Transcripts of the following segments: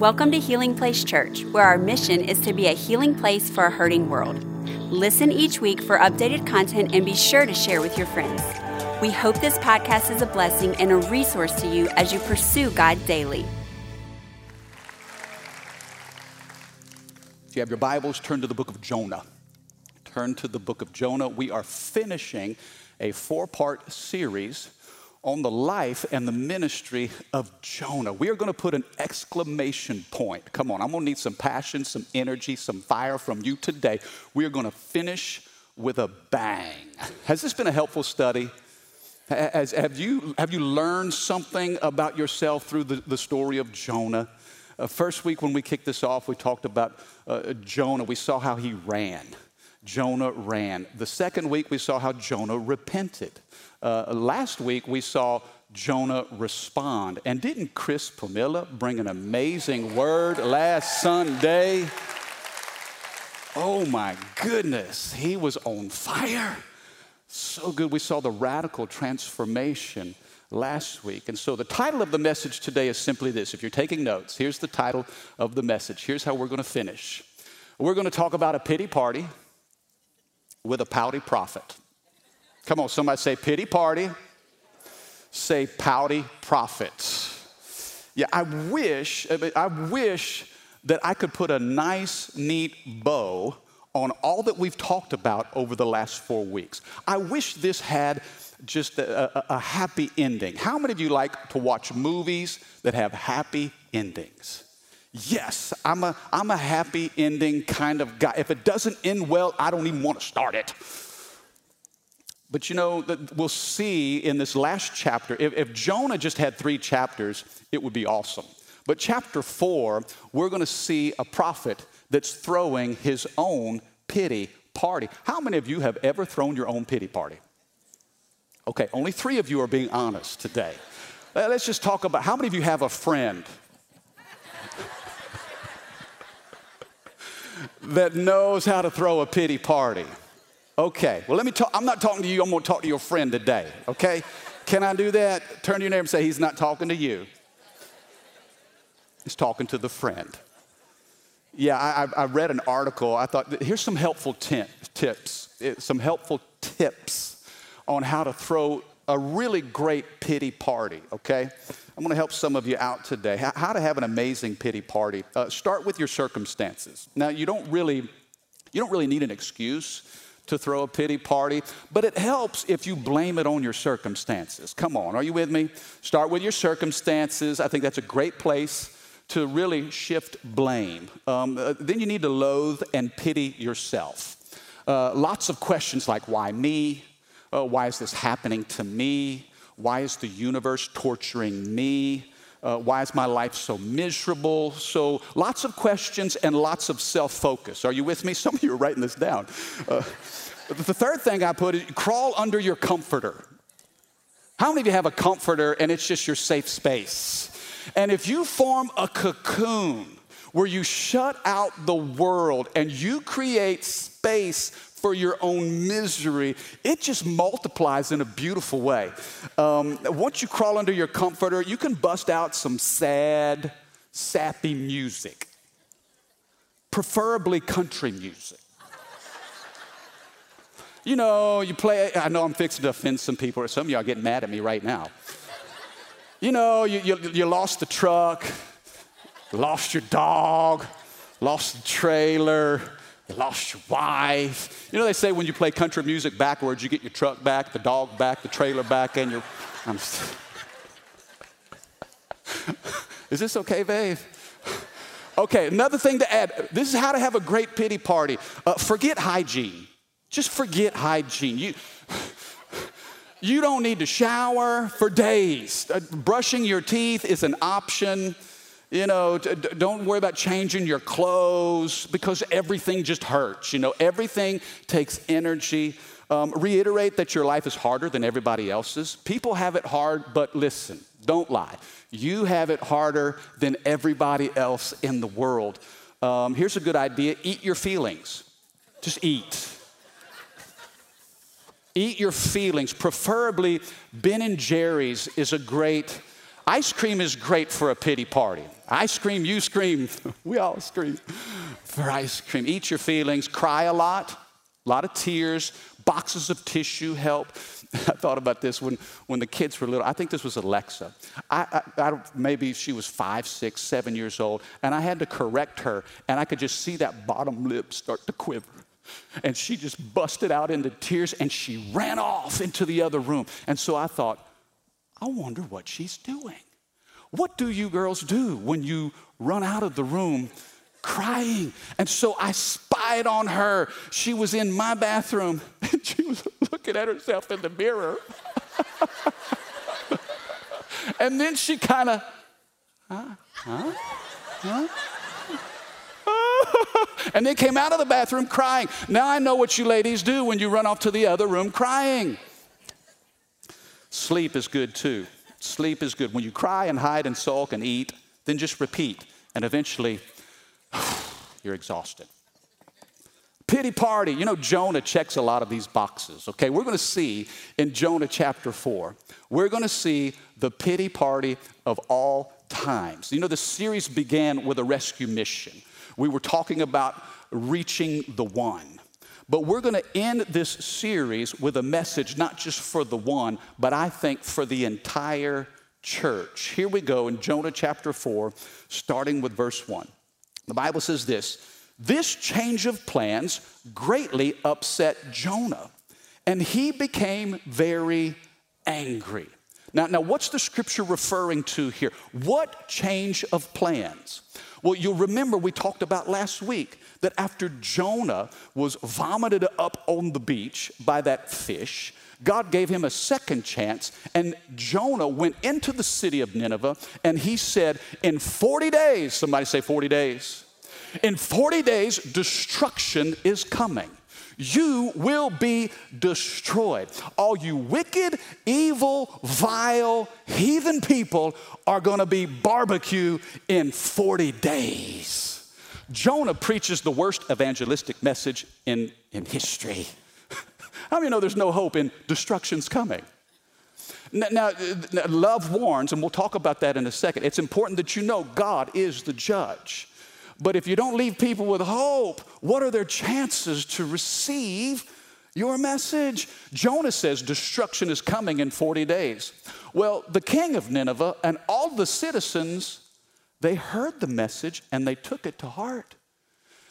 Welcome to Healing Place Church, where our mission is to be a healing place for a hurting world. Listen each week for updated content and be sure to share with your friends. We hope this podcast is a blessing and a resource to you as you pursue God daily. If you have your Bibles, turn to the book of Jonah. Turn to the book of Jonah. We are finishing a four part series on the life and the ministry of Jonah. We are going to put an exclamation point. Come on, I'm going to need some passion, some energy, some fire from you today. We are going to finish with a bang. Has this been a helpful study? Has, have, you, have you learned something about yourself through the, the story of Jonah? Uh, first week, when we kicked this off, we talked about uh, Jonah. We saw how he ran. Jonah ran. The second week, we saw how Jonah repented. Uh, last week, we saw Jonah respond. And didn't Chris Pamela bring an amazing word last Sunday? Oh my goodness, he was on fire. So good. We saw the radical transformation last week. And so the title of the message today is simply this. If you're taking notes, here's the title of the message. Here's how we're going to finish. We're going to talk about a pity party with a pouty prophet. Come on, somebody say pity party. Say pouty prophet. Yeah, I wish, I wish that I could put a nice, neat bow on all that we've talked about over the last four weeks. I wish this had just a, a, a, happy ending. How many of you like to watch movies that have happy endings? Yes, I'm a, I'm a happy ending kind of guy. If it doesn't end well, I don't even want to start it. But you know, we'll see in this last chapter, if, Jonah just had three chapters, it would be awesome. But chapter four, we're going to see a prophet that's throwing his own pity party. How many of you have ever thrown your own pity party? Okay, only three of you are being honest today. Let's just talk about how many of you have a friend that knows how to throw a pity party? Okay, well, let me talk. I'm not talking to you, I'm gonna talk to your friend today, okay? Can I do that? Turn to your neighbor and say, He's not talking to you. He's talking to the friend. Yeah, I, I read an article. I thought, here's some helpful t- tips, eh, some helpful tips on how to throw a really great pity party, okay? I'm gonna help some of you out today. How to have an amazing pity party. Uh, start with your circumstances. Now, you don't really, you don't really need an excuse to throw a pity party, but it helps if you blame it on your circumstances. Come on, are you with me? Start with your circumstances. I think that's a great place to really shift blame. Um, uh, then you need to loathe and pity yourself. Uh, lots of questions like, why me? Uh, why is this happening to me? Why is the universe torturing me? Uh, why is my life so miserable? So, lots of questions and lots of self focus. Are you with me? Some of you are writing this down. Uh, the third thing I put is crawl under your comforter. How many of you have a comforter and it's just your safe space? And if you form a cocoon where you shut out the world and you create space for your own misery, it just multiplies in a beautiful way. Um, once you crawl under your comforter, you can bust out some sad, sappy music, preferably country music. You know, you play, I know I'm fixing to offend some people, or some of y'all getting mad at me right now. You know, you, you, you lost the truck, lost your dog, lost the trailer, lost your wife. You know, they say when you play country music backwards, you get your truck back, the dog back, the trailer back, and your. I'm, is this okay, babe? Okay, another thing to add. This is how to have a great pity party. Uh, forget hygiene. Just forget hygiene. You, you don't need to shower for days. Uh, brushing your teeth is an option. You know, don't worry about changing your clothes because everything just hurts. You know, everything takes energy. Um, reiterate that your life is harder than everybody else's. People have it hard, but listen, don't lie. You have it harder than everybody else in the world. Um, here's a good idea eat your feelings. Just eat. Eat your feelings. Preferably, Ben and Jerry's is a great Ice cream is great for a pity party. Ice cream, you scream, we all scream for ice cream. Eat your feelings, cry a lot, a lot of tears, boxes of tissue help. I thought about this when, when the kids were little. I think this was Alexa. I, I, I, maybe she was five, six, seven years old, and I had to correct her, and I could just see that bottom lip start to quiver. And she just busted out into tears and she ran off into the other room. And so I thought, I wonder what she's doing. What do you girls do when you run out of the room crying? And so I spied on her. She was in my bathroom and she was looking at herself in the mirror. and then she kind of, huh? Huh? Huh? and then came out of the bathroom crying. Now I know what you ladies do when you run off to the other room crying. Sleep is good too. Sleep is good. When you cry and hide and sulk and eat, then just repeat, and eventually you're exhausted. Pity party. You know, Jonah checks a lot of these boxes, okay? We're gonna see in Jonah chapter 4, we're gonna see the pity party of all times. You know, the series began with a rescue mission. We were talking about reaching the one. But we're going to end this series with a message not just for the one, but I think for the entire church. Here we go in Jonah chapter 4, starting with verse 1. The Bible says this This change of plans greatly upset Jonah, and he became very angry. Now, now, what's the scripture referring to here? What change of plans? Well, you'll remember we talked about last week that after Jonah was vomited up on the beach by that fish, God gave him a second chance, and Jonah went into the city of Nineveh and he said, In 40 days, somebody say 40 days, in 40 days, destruction is coming you will be destroyed. All you wicked, evil, vile, heathen people are gonna be barbecue in 40 days. Jonah preaches the worst evangelistic message in, in history. How many know there's no hope in destruction's coming? Now, now, love warns, and we'll talk about that in a second. It's important that you know God is the judge. But if you don't leave people with hope, what are their chances to receive your message? Jonah says destruction is coming in 40 days. Well, the king of Nineveh and all the citizens, they heard the message and they took it to heart.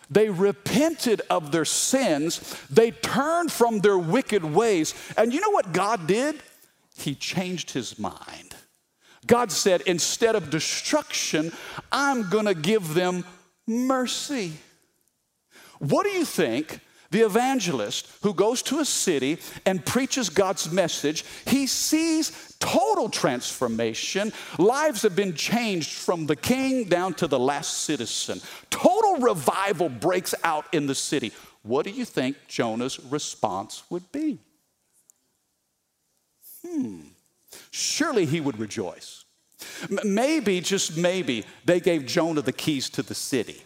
They repented of their sins. They turned from their wicked ways. And you know what God did? He changed his mind. God said, instead of destruction, I'm going to give them mercy. What do you think the evangelist who goes to a city and preaches God's message, he sees total transformation. Lives have been changed from the king down to the last citizen. Total revival breaks out in the city. What do you think Jonah's response would be? Hmm. Surely he would rejoice. Maybe, just maybe, they gave Jonah the keys to the city.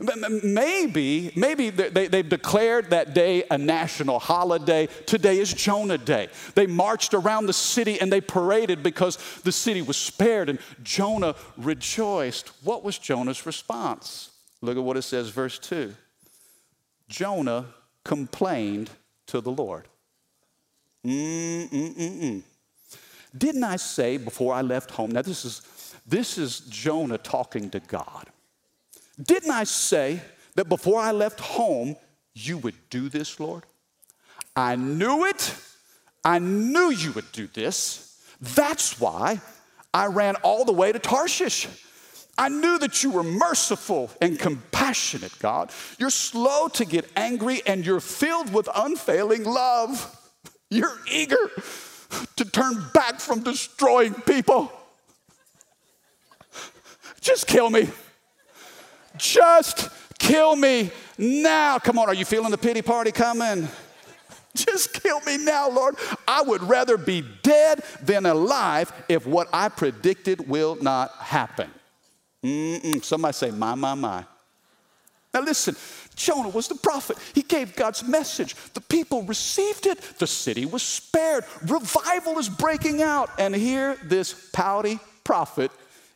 Maybe, maybe they, have declared that day a national holiday. Today is Jonah Day. They marched around the city and they paraded because the city was spared and Jonah rejoiced. What was Jonah's response? Look at what it says, verse 2. Jonah complained to the Lord. Mm-mm-mm-mm. Didn't I say before I left home? Now, this is, this is Jonah talking to God. Didn't I say that before I left home, you would do this, Lord? I knew it. I knew you would do this. That's why I ran all the way to Tarshish. I knew that you were merciful and compassionate, God. You're slow to get angry and you're filled with unfailing love. You're eager to turn back from destroying people. Just kill me. Just kill me now. Come on, are you feeling the pity party coming? Just kill me now, Lord. I would rather be dead than alive if what I predicted will not happen. Mm-mm. Somebody say, my, my, my. Now listen, Jonah was the prophet. He gave God's message. The people received it. The city was spared. Revival is breaking out. And here, this pouty, prophet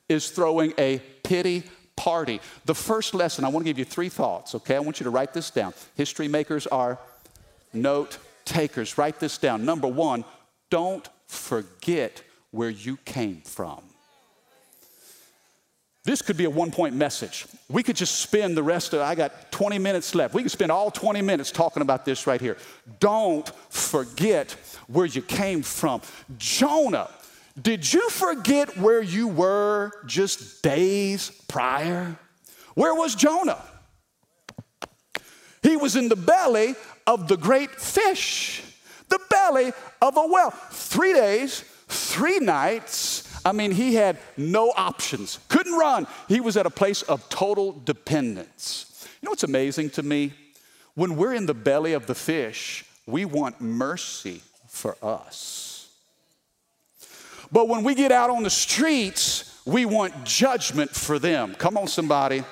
is throwing a pity party. The first lesson, I want to give you three thoughts, okay? I want you to write this down. History makers are note takers. Write this down. Number one, don't forget where you came from. This could be a one point message. We could just spend the rest of I got 20 minutes left. We could spend all 20 minutes talking about this right here. Don't forget where you came from. Jonah, did you forget where you were just days prior? Where was Jonah? He was in the belly of the great fish, the belly of a whale. Three days, three nights I mean, he had no options, couldn't run. He was at a place of total dependence. You know what's amazing to me? When we're in the belly of the fish, we want mercy for us. But when we get out on the streets, we want judgment for them. Come on, somebody.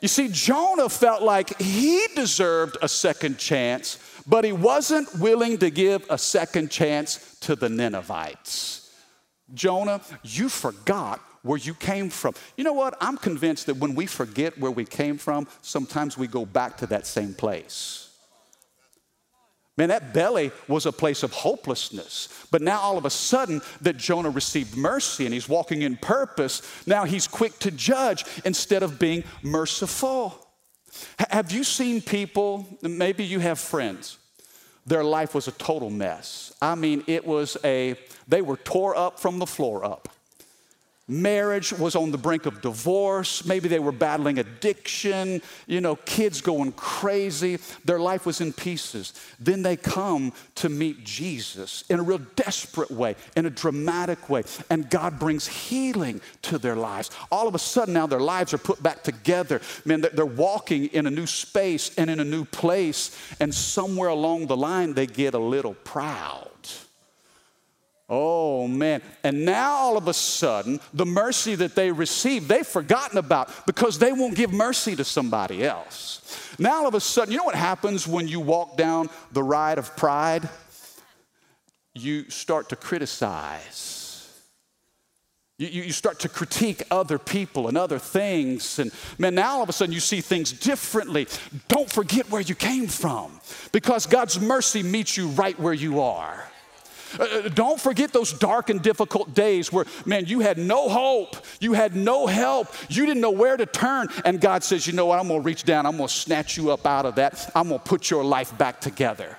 You see, Jonah felt like he deserved a second chance, but he wasn't willing to give a second chance to the Ninevites. Jonah, you forgot where you came from. You know what? I'm convinced that when we forget where we came from, sometimes we go back to that same place. Man, that belly was a place of hopelessness. But now all of a sudden that Jonah received mercy and he's walking in purpose, now he's quick to judge instead of being merciful. Have you seen people, maybe you have friends, their life was a total mess. I mean, it was a they were tore up from the floor up. Marriage was on the brink of divorce. Maybe they were battling addiction, you know, kids going crazy. Their life was in pieces. Then they come to meet Jesus in a real desperate way, in a dramatic way, and God brings healing to their lives. All of a sudden, now their lives are put back together. Man, they're walking in a new space and in a new place, and somewhere along the line, they get a little proud. Oh man. And now all of a sudden, the mercy that they received, they've forgotten about because they won't give mercy to somebody else. Now all of a sudden, you know what happens when you walk down the ride of pride? You start to criticize. You, you, start to critique other people and other things. And man, now all of a sudden you see things differently. Don't forget where you came from because God's mercy meets you right where you are. Uh, uh, don't forget those dark and difficult days where, man, you had no hope, you had no help, you didn't know where to turn. And God says, you know what, I'm gonna reach down, I'm gonna snatch you up out of that, I'm gonna put your life back together.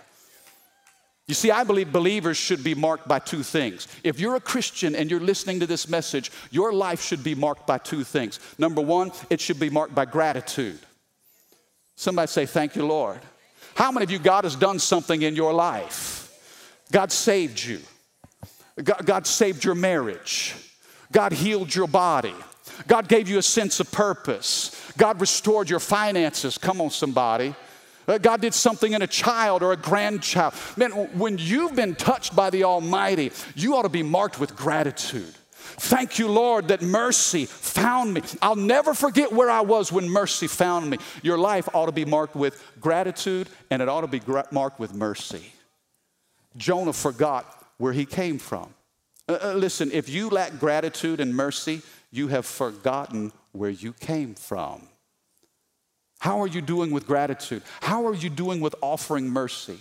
You see, I believe believers should be marked by two things. If you're a Christian and you're listening to this message, your life should be marked by two things. Number one, it should be marked by gratitude. Somebody say, Thank you, Lord. How many of you, God has done something in your life? God saved you. God, saved your marriage. God healed your body. God gave you a sense of purpose. God restored your finances. Come on, somebody. Uh, God did something in a child or a grandchild. Man, when you've been touched by the Almighty, you ought to be marked with gratitude. Thank you, Lord, that mercy found me. I'll never forget where I was when mercy found me. Your life ought to be marked with gratitude and it ought to be gra- marked with mercy. Jonah forgot where he came from. Uh, uh, listen, if you lack gratitude and mercy, you have forgotten where you came from. How are you doing with gratitude? How are you doing with offering mercy?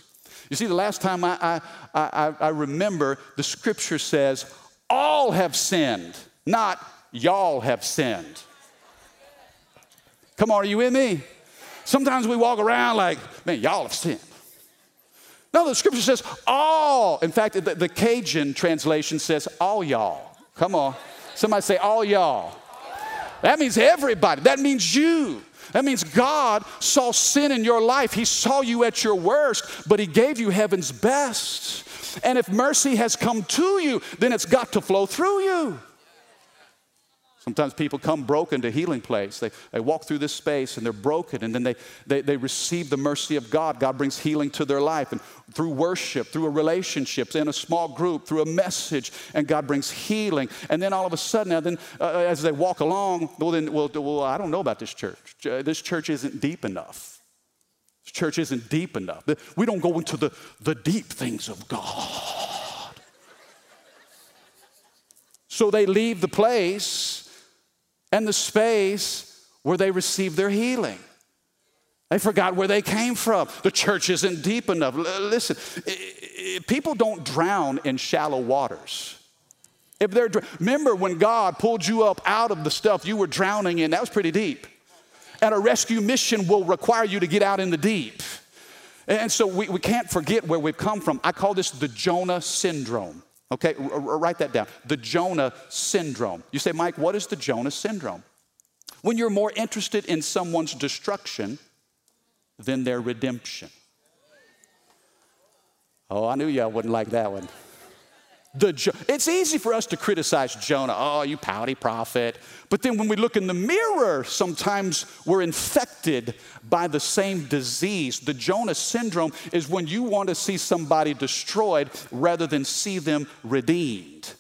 You see, the last time I, I, I, I remember, the scripture says, all have sinned, not y'all have sinned. Come on, are you with me? Sometimes we walk around like, man, y'all have sinned. No, the scripture says all. In fact, the, the Cajun translation says all y'all. Come on. Somebody say all y'all. That means everybody. That means you. That means God saw sin in your life. He saw you at your worst, but He gave you heaven's best. And if mercy has come to you, then it's got to flow through you. Sometimes people come broken to healing place. They, they walk through this space and they're broken, and then they, they, they receive the mercy of God. God brings healing to their life. And through worship, through a relationship, in a small group, through a message, and God brings healing. And then all of a sudden, then, uh, as they walk along, well, then, well, well, I don't know about this church. This church isn't deep enough. This church isn't deep enough. We don't go into the, the deep things of God. So they leave the place and the space where they receive their healing. They forgot where they came from. The church isn't deep enough. Listen, people don't drown in shallow waters. If they're, remember when God pulled you up out of the stuff you were drowning in, that was pretty deep. And a rescue mission will require you to get out in the deep. And so we, we can't forget where we've come from. I call this the Jonah syndrome. Okay, R- write that down. The Jonah syndrome. You say, Mike, what is the Jonah syndrome? When you're more interested in someone's destruction than their redemption. Oh, I knew y'all wouldn't like that one. The, it's easy for us to criticize Jonah. Oh, you pouty prophet. But then when we look in the mirror, sometimes we're infected by the same disease. The Jonah syndrome is when you want to see somebody destroyed rather than see them redeemed.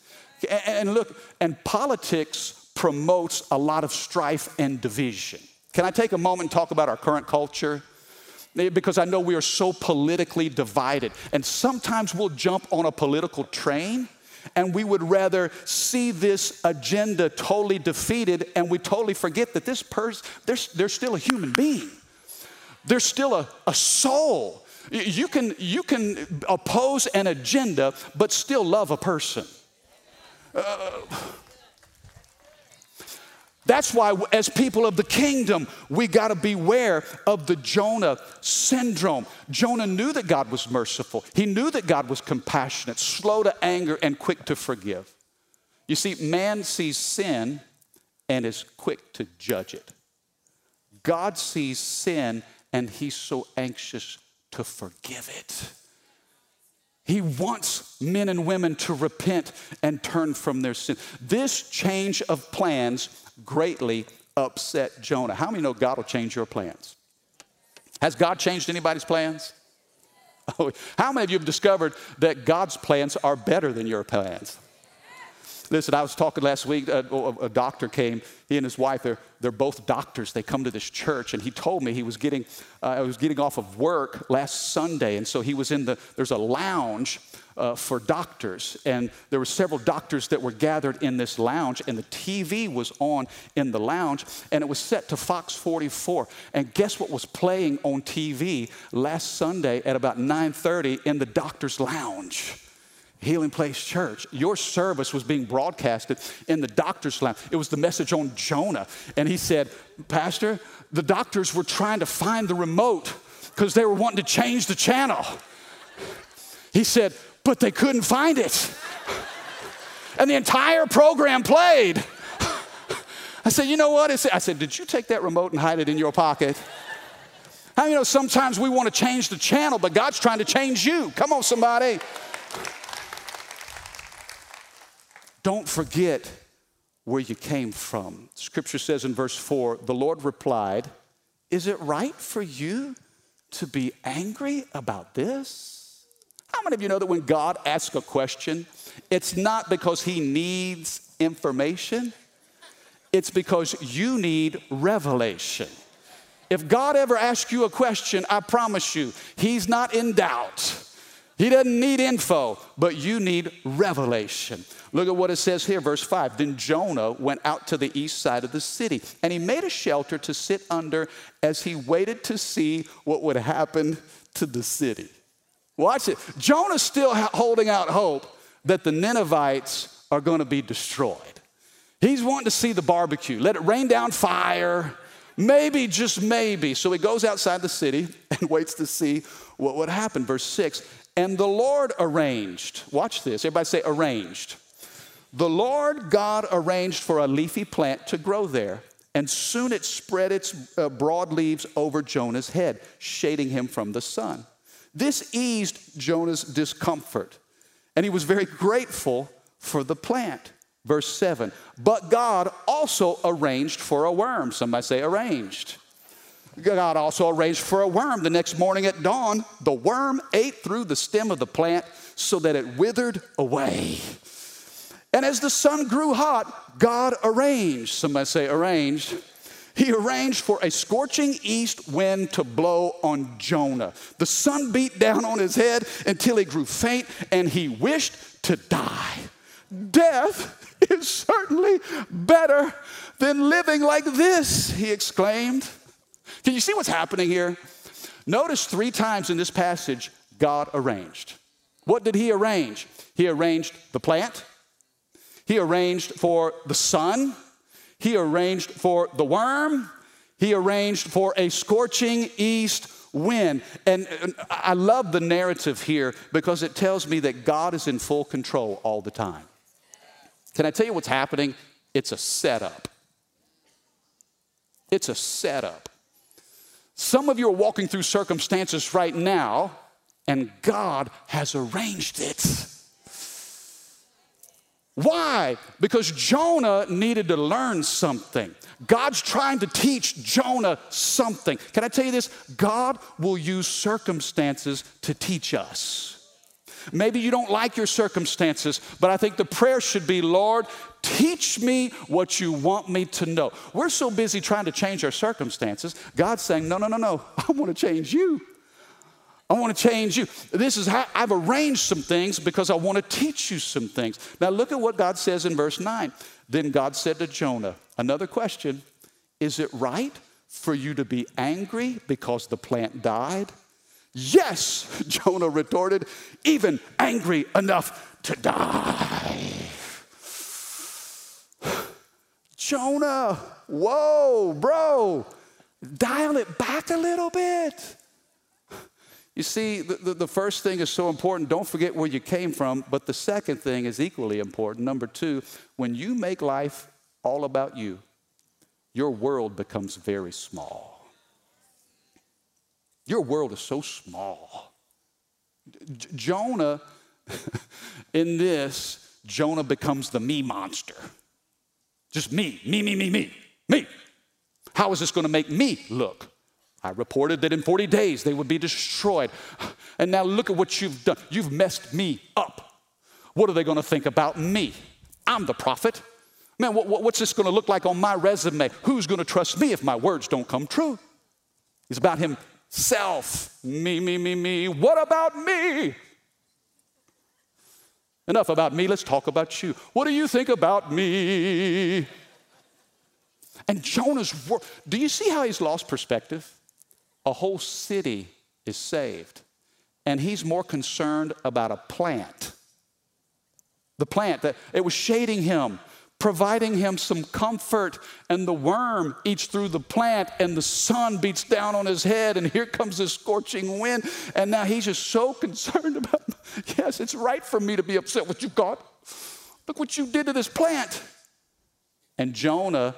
And look, and politics promotes a lot of strife and division. Can I take a moment and talk about our current culture? Because I know we are so politically divided. And sometimes we'll jump on a political train and we would rather see this agenda totally defeated and we totally forget that this person, they're, they're still a human being. They're still a, a soul. You can, you can oppose an agenda but still love a person. Uh, that's why, as people of the kingdom, we got to beware of the Jonah syndrome. Jonah knew that God was merciful, he knew that God was compassionate, slow to anger, and quick to forgive. You see, man sees sin and is quick to judge it. God sees sin and he's so anxious to forgive it. He wants men and women to repent and turn from their sin. This change of plans greatly upset Jonah. How many know God will change your plans? Has God changed anybody's plans? Oh, how many of you have discovered that God's plans are better than your plans? Listen, I was talking last week, a, a, doctor came, he and his wife, they're, they're both doctors. They come to this church, and he told me he was getting, uh, was getting off of work last Sunday, and so he was in the, there's a lounge uh, for doctors. And there were several doctors that were gathered in this lounge, and the TV was on in the lounge, and it was set to Fox 44. And guess what was playing on TV last Sunday at about 9:30 in the doctor's lounge? Healing Place Church. Your service was being broadcasted in the doctor's lounge. It was the message on Jonah. And he said, Pastor, the doctors were trying to find the remote because they were wanting to change the channel. He said, but they couldn't find it. And the entire program played. I said, you know what? I said, did you take that remote and hide it in your pocket? How you know sometimes we want to change the channel, but God's trying to change you? Come on, somebody. Don't forget where you came from. Scripture says in verse 4 the Lord replied, Is it right for you to be angry about this? How many of you know that when God asks a question, it's not because he needs information, it's because you need revelation. If God ever asks you a question, I promise you, he's not in doubt. He doesn't need info, but you need revelation. Look at what it says here, verse 5. Then Jonah went out to the east side of the city, and he made a shelter to sit under as he waited to see what would happen to the city. Watch it. Jonah's still holding out hope that the Ninevites are going to be destroyed. He's wanting to see the barbecue. Let it rain down fire. Maybe, just maybe. So he goes outside the city and waits to see what would happen. Verse 6 And the Lord arranged, watch this, everybody say arranged. The Lord God arranged for a leafy plant to grow there, and soon it spread its uh, broad leaves over Jonah's head, shading him from the sun. This eased Jonah's discomfort, and he was very grateful for the plant. Verse 7 But God also arranged for a worm. Somebody say, arranged. God also arranged for a worm. The next morning at dawn, the worm ate through the stem of the plant so that it withered away. And as the sun grew hot, God arranged. Somebody say, arranged he arranged for a scorching east wind to blow on Jonah. The sun beat down on his head until he grew faint and he wished to die. Death is certainly better than living like this, he exclaimed. Can you see what's happening here? Notice three times in this passage, God arranged. What did he arrange? He arranged the plant, he arranged for the sun, he arranged for the worm, he arranged for a scorching east wind. And, I love the narrative here because it tells me that God is in full control all the time. Can I tell you what's happening? It's a setup. It's a setup. Some of you are walking through circumstances right now, and God has arranged it. Why? Because Jonah needed to learn something. God's trying to teach Jonah something. Can I tell you this? God will use circumstances to teach us. Maybe you don't like your circumstances, but I think the prayer should be Lord, teach me what you want me to know. We're so busy trying to change our circumstances. God's saying, No, no, no, no. I want to change you. I want to change you. This is how I've arranged some things because I want to teach you some things. Now, look at what God says in verse 9. Then God said to Jonah, Another question Is it right for you to be angry because the plant died? Yes, Jonah retorted, even angry enough to die. Jonah, whoa, bro, dial it back a little bit. You see, the, the, the, first thing is so important. Don't forget where you came from. But the second thing is equally important. Number two, when you make life all about you, your world becomes very small. Your world is so small. J- Jonah, in this, Jonah becomes the me monster. Just me, me, me, me, me, me. How is this going to make me look? I reported that in 40 days they would be destroyed. And now look at what you've done. You've messed me up. What are they going to think about me? I'm the prophet. Man, what, what, what's this going to look like on my resume? Who's going to trust me if my words don't come true? It's about himself. Me, me, me, me. What about me? Enough about me. Let's talk about you. What do you think about me? And Jonah's. Do you see how he's lost perspective? A whole city is saved. And he's more concerned about a plant. The plant that it was shading him, providing him some comfort, and the worm eats through the plant, and the sun beats down on his head, and here comes this scorching wind. And now he's just so concerned about, yes, it's right for me to be upset with you, God. Look what you did to this plant. And Jonah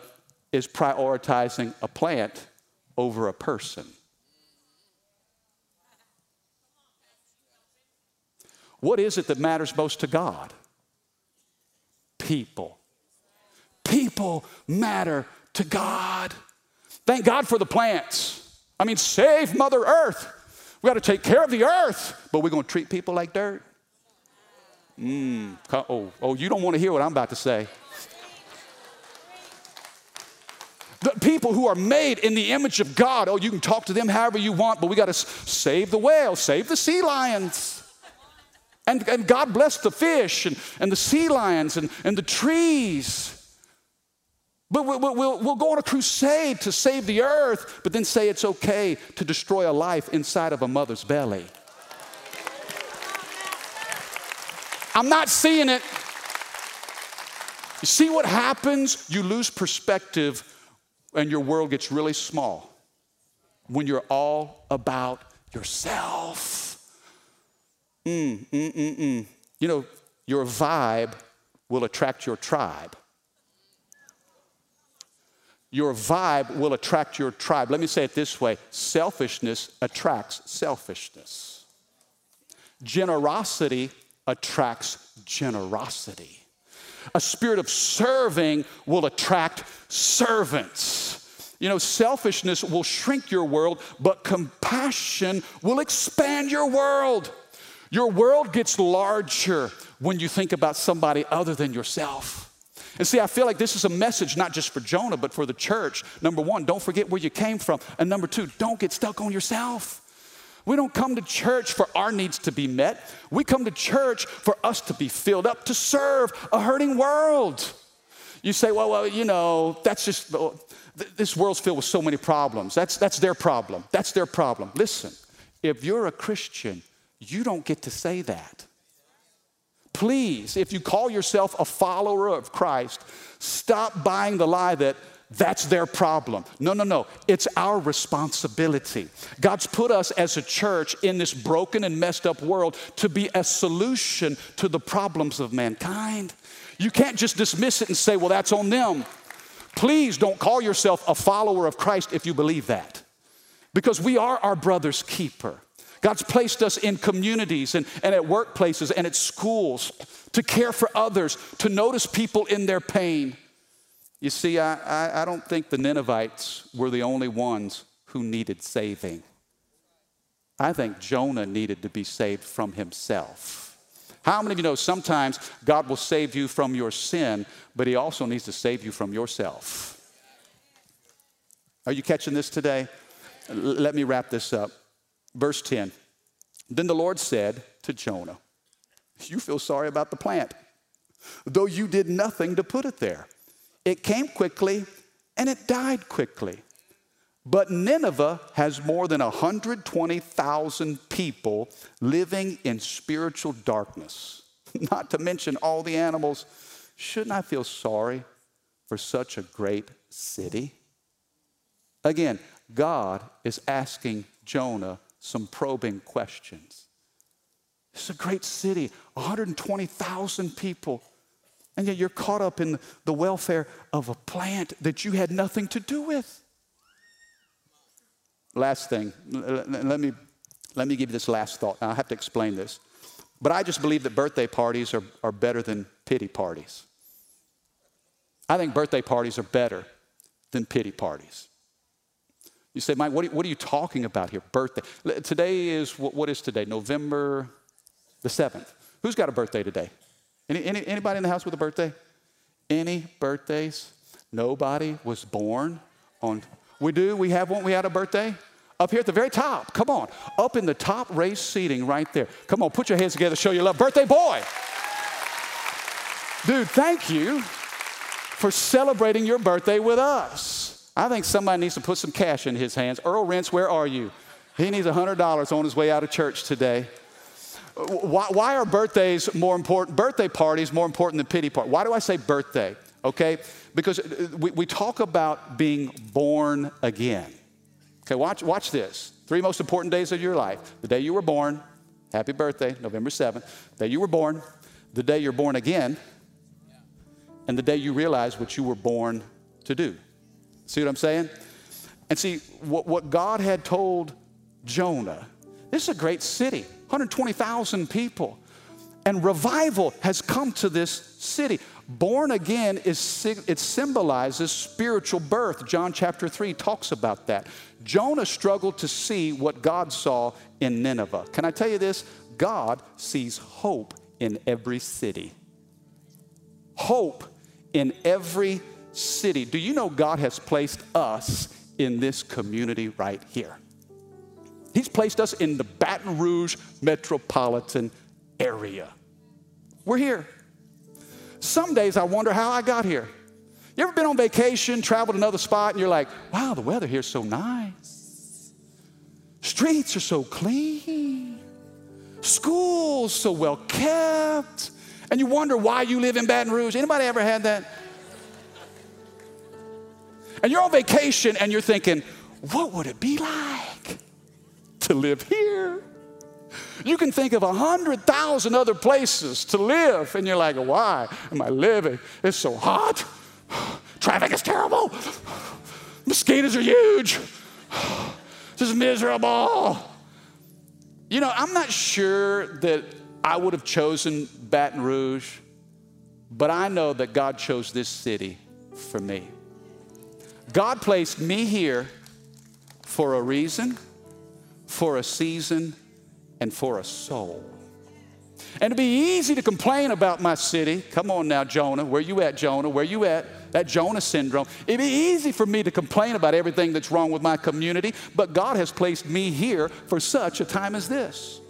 is prioritizing a plant over a person. What is it that matters most to God? People. People matter to God. Thank God for the plants. I mean, save Mother Earth. We got to take care of the earth, but we're going to treat people like dirt. Mm, oh, oh, you don't want to hear what I'm about to say. The people who are made in the image of God, oh, you can talk to them however you want, but we got to save the whales, save the sea lions. And, and God blessed the fish and, and the sea lions and, and the trees. But we'll, we'll, we'll go on a crusade to save the earth, but then say it's okay to destroy a life inside of a mother's belly. I'm not seeing it. You see what happens? You lose perspective and your world gets really small when you're all about yourself. Mm, mm, mm, mm. You know, your vibe will attract your tribe. Your vibe will attract your tribe. Let me say it this way selfishness attracts selfishness, generosity attracts generosity. A spirit of serving will attract servants. You know, selfishness will shrink your world, but compassion will expand your world. Your world gets larger when you think about somebody other than yourself. And see, I feel like this is a message not just for Jonah, but for the church. Number one, don't forget where you came from. And number two, don't get stuck on yourself. We don't come to church for our needs to be met. We come to church for us to be filled up to serve a hurting world. You say, well, well, you know, that's just, this world's filled with so many problems. That's, that's their problem. That's their problem. Listen, if you're a Christian, you don't get to say that. Please, if you call yourself a follower of Christ, stop buying the lie that that's their problem. No, no, no. It's our responsibility. God's put us as a church in this broken and messed up world to be a solution to the problems of mankind. You can't just dismiss it and say, well, that's on them. Please don't call yourself a follower of Christ if you believe that, because we are our brother's keeper. God's placed us in communities and, and at workplaces and at schools to care for others, to notice people in their pain. You see, I, I, I don't think the Ninevites were the only ones who needed saving. I think Jonah needed to be saved from himself. How many of you know sometimes God will save you from your sin, but He also needs to save you from yourself? Are you catching this today? Let me wrap this up. Verse 10 Then the Lord said to Jonah, You feel sorry about the plant, though you did nothing to put it there. It came quickly and it died quickly. But Nineveh has more than 120,000 people living in spiritual darkness, not to mention all the animals. Shouldn't I feel sorry for such a great city? Again, God is asking Jonah some probing questions. It's a great city, 120,000 people, and yet you're caught up in the welfare of a plant that you had nothing to do with. Last thing, let me, let me give you this last thought. Now, I have to explain this. But I just believe that birthday parties are, are better than pity parties. I think birthday parties are better than pity parties. You say, Mike, what are, you, what are you talking about here? Birthday. Today is, what, what is today? November the 7th. Who's got a birthday today? Any, any, anybody in the house with a birthday? Any birthdays? Nobody was born on we do. We have one. We had a birthday. Up here at the very top. Come on. Up in the top raised seating right there. Come on, put your hands together, show your love. Birthday boy. Dude, thank you for celebrating your birthday with us. I think somebody needs to put some cash in his hands. Earl Rents, where are you? He needs $100 on his way out of church today. Why, why, are birthdays more important, birthday parties more important than pity parties? Why do I say birthday? Okay? Because uh, we, we talk about being born again. Okay, watch, watch this. Three most important days of your life the day you were born, happy birthday, November 7th, the day you were born, the day you're born again, and the day you realize what you were born to do. See what I'm saying? And see, what, what God had told Jonah, this is a great city, 120,000 people. And revival has come to this city. Born again is it symbolizes spiritual birth. John chapter 3 talks about that. Jonah struggled to see what God saw in Nineveh. Can I tell you this? God sees hope in every city. Hope in every city. Do you know God has placed us in this community right here? He's placed us in the Baton Rouge metropolitan area. We're here. Some days I wonder how I got here. You ever been on vacation, traveled another spot, and you're like, wow, the weather here's so nice. Streets are so clean. Schools so well kept. And you wonder why you live in Baton Rouge. Anybody ever had that? And you're on vacation and you're thinking, what would it be like to live here? You can think of a hundred thousand other places to live, and you're like, why am I living? It's so hot. Traffic is terrible. Mosquitoes are huge. This is miserable. You know, I'm not sure that I would have chosen Baton Rouge, but I know that God chose this city for me. God placed me here for a reason, for a season, and for a soul. And it'd be easy to complain about my city. Come on now, Jonah. Where you at, Jonah? Where you at? that Jonah syndrome. It'd be easy for me to complain about everything that's wrong with my community, but God has placed me here for such a time as this.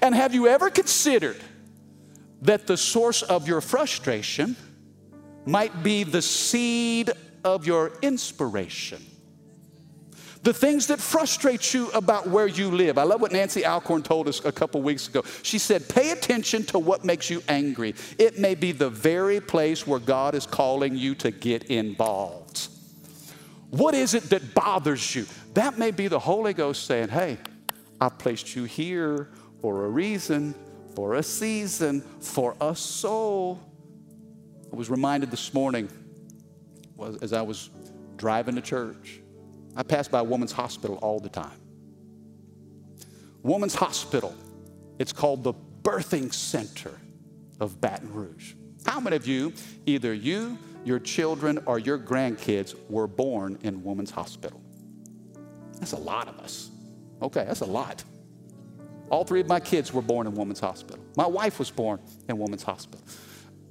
And have you ever considered that the source of your frustration might be the seed of your inspiration? The things that frustrate you about where you live. I love what Nancy Alcorn told us a couple weeks ago. She said, Pay attention to what makes you angry. It may be the very place where God is calling you to get involved. What is it that bothers you? That may be the Holy Ghost saying, Hey, I've placed you here for a reason, for a season, for a soul. I was reminded this morning as I was driving to church I passed by a woman's hospital all the time. Woman's Hospital, it's called the Birthing Center of Baton Rouge. How many of you, either you, your children, or your grandkids, were born in Woman's Hospital? That's a lot of us. Okay, that's a lot. All three of my kids were born in Woman's Hospital. My wife was born in Woman's Hospital.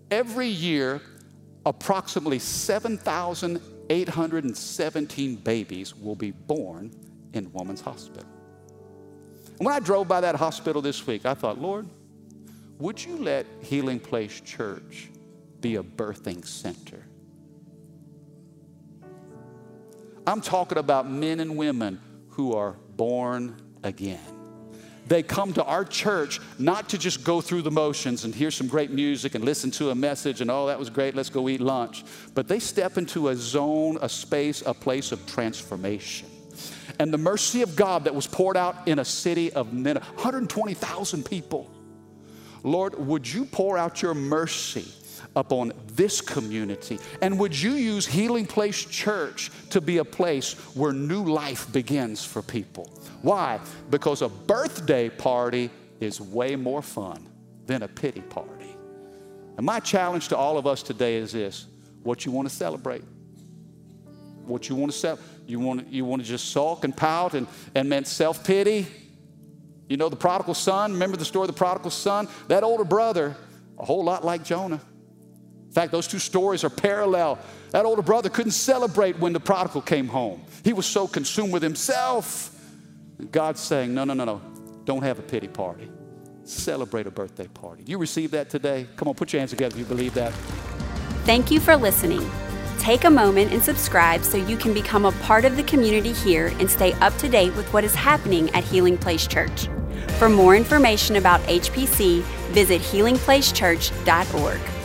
Every year, approximately 7,817 babies will be born in Woman's Hospital. And when I drove by that hospital this week, I thought, Lord, would you let Healing Place Church be a birthing center? I'm talking about men and women who are born again. They come to our church not to just go through the motions and hear some great music and listen to a message and, oh, that was great, let's go eat lunch. But they step into a zone, a space, a place of transformation. And the mercy of God that was poured out in a city of 120,000 people. Lord, would you pour out your mercy upon this community? And would you use Healing Place Church to be a place where new life begins for people? Why? Because a birthday party is way more fun than a pity party. And my challenge to all of us today is this what you want to celebrate? What you want to celebrate? You want, you want to just sulk and pout and, and meant self pity? You know, the prodigal son, remember the story of the prodigal son? That older brother, a whole lot like Jonah. In fact, those two stories are parallel. That older brother couldn't celebrate when the prodigal came home, he was so consumed with himself. God's saying, no, no, no, no. Don't have a pity party. Celebrate a birthday party. Do you receive that today? Come on, put your hands together if you believe that. Thank you for listening. Take a moment and subscribe so you can become a part of the community here and stay up to date with what is happening at Healing Place Church. For more information about HPC, visit healingplacechurch.org.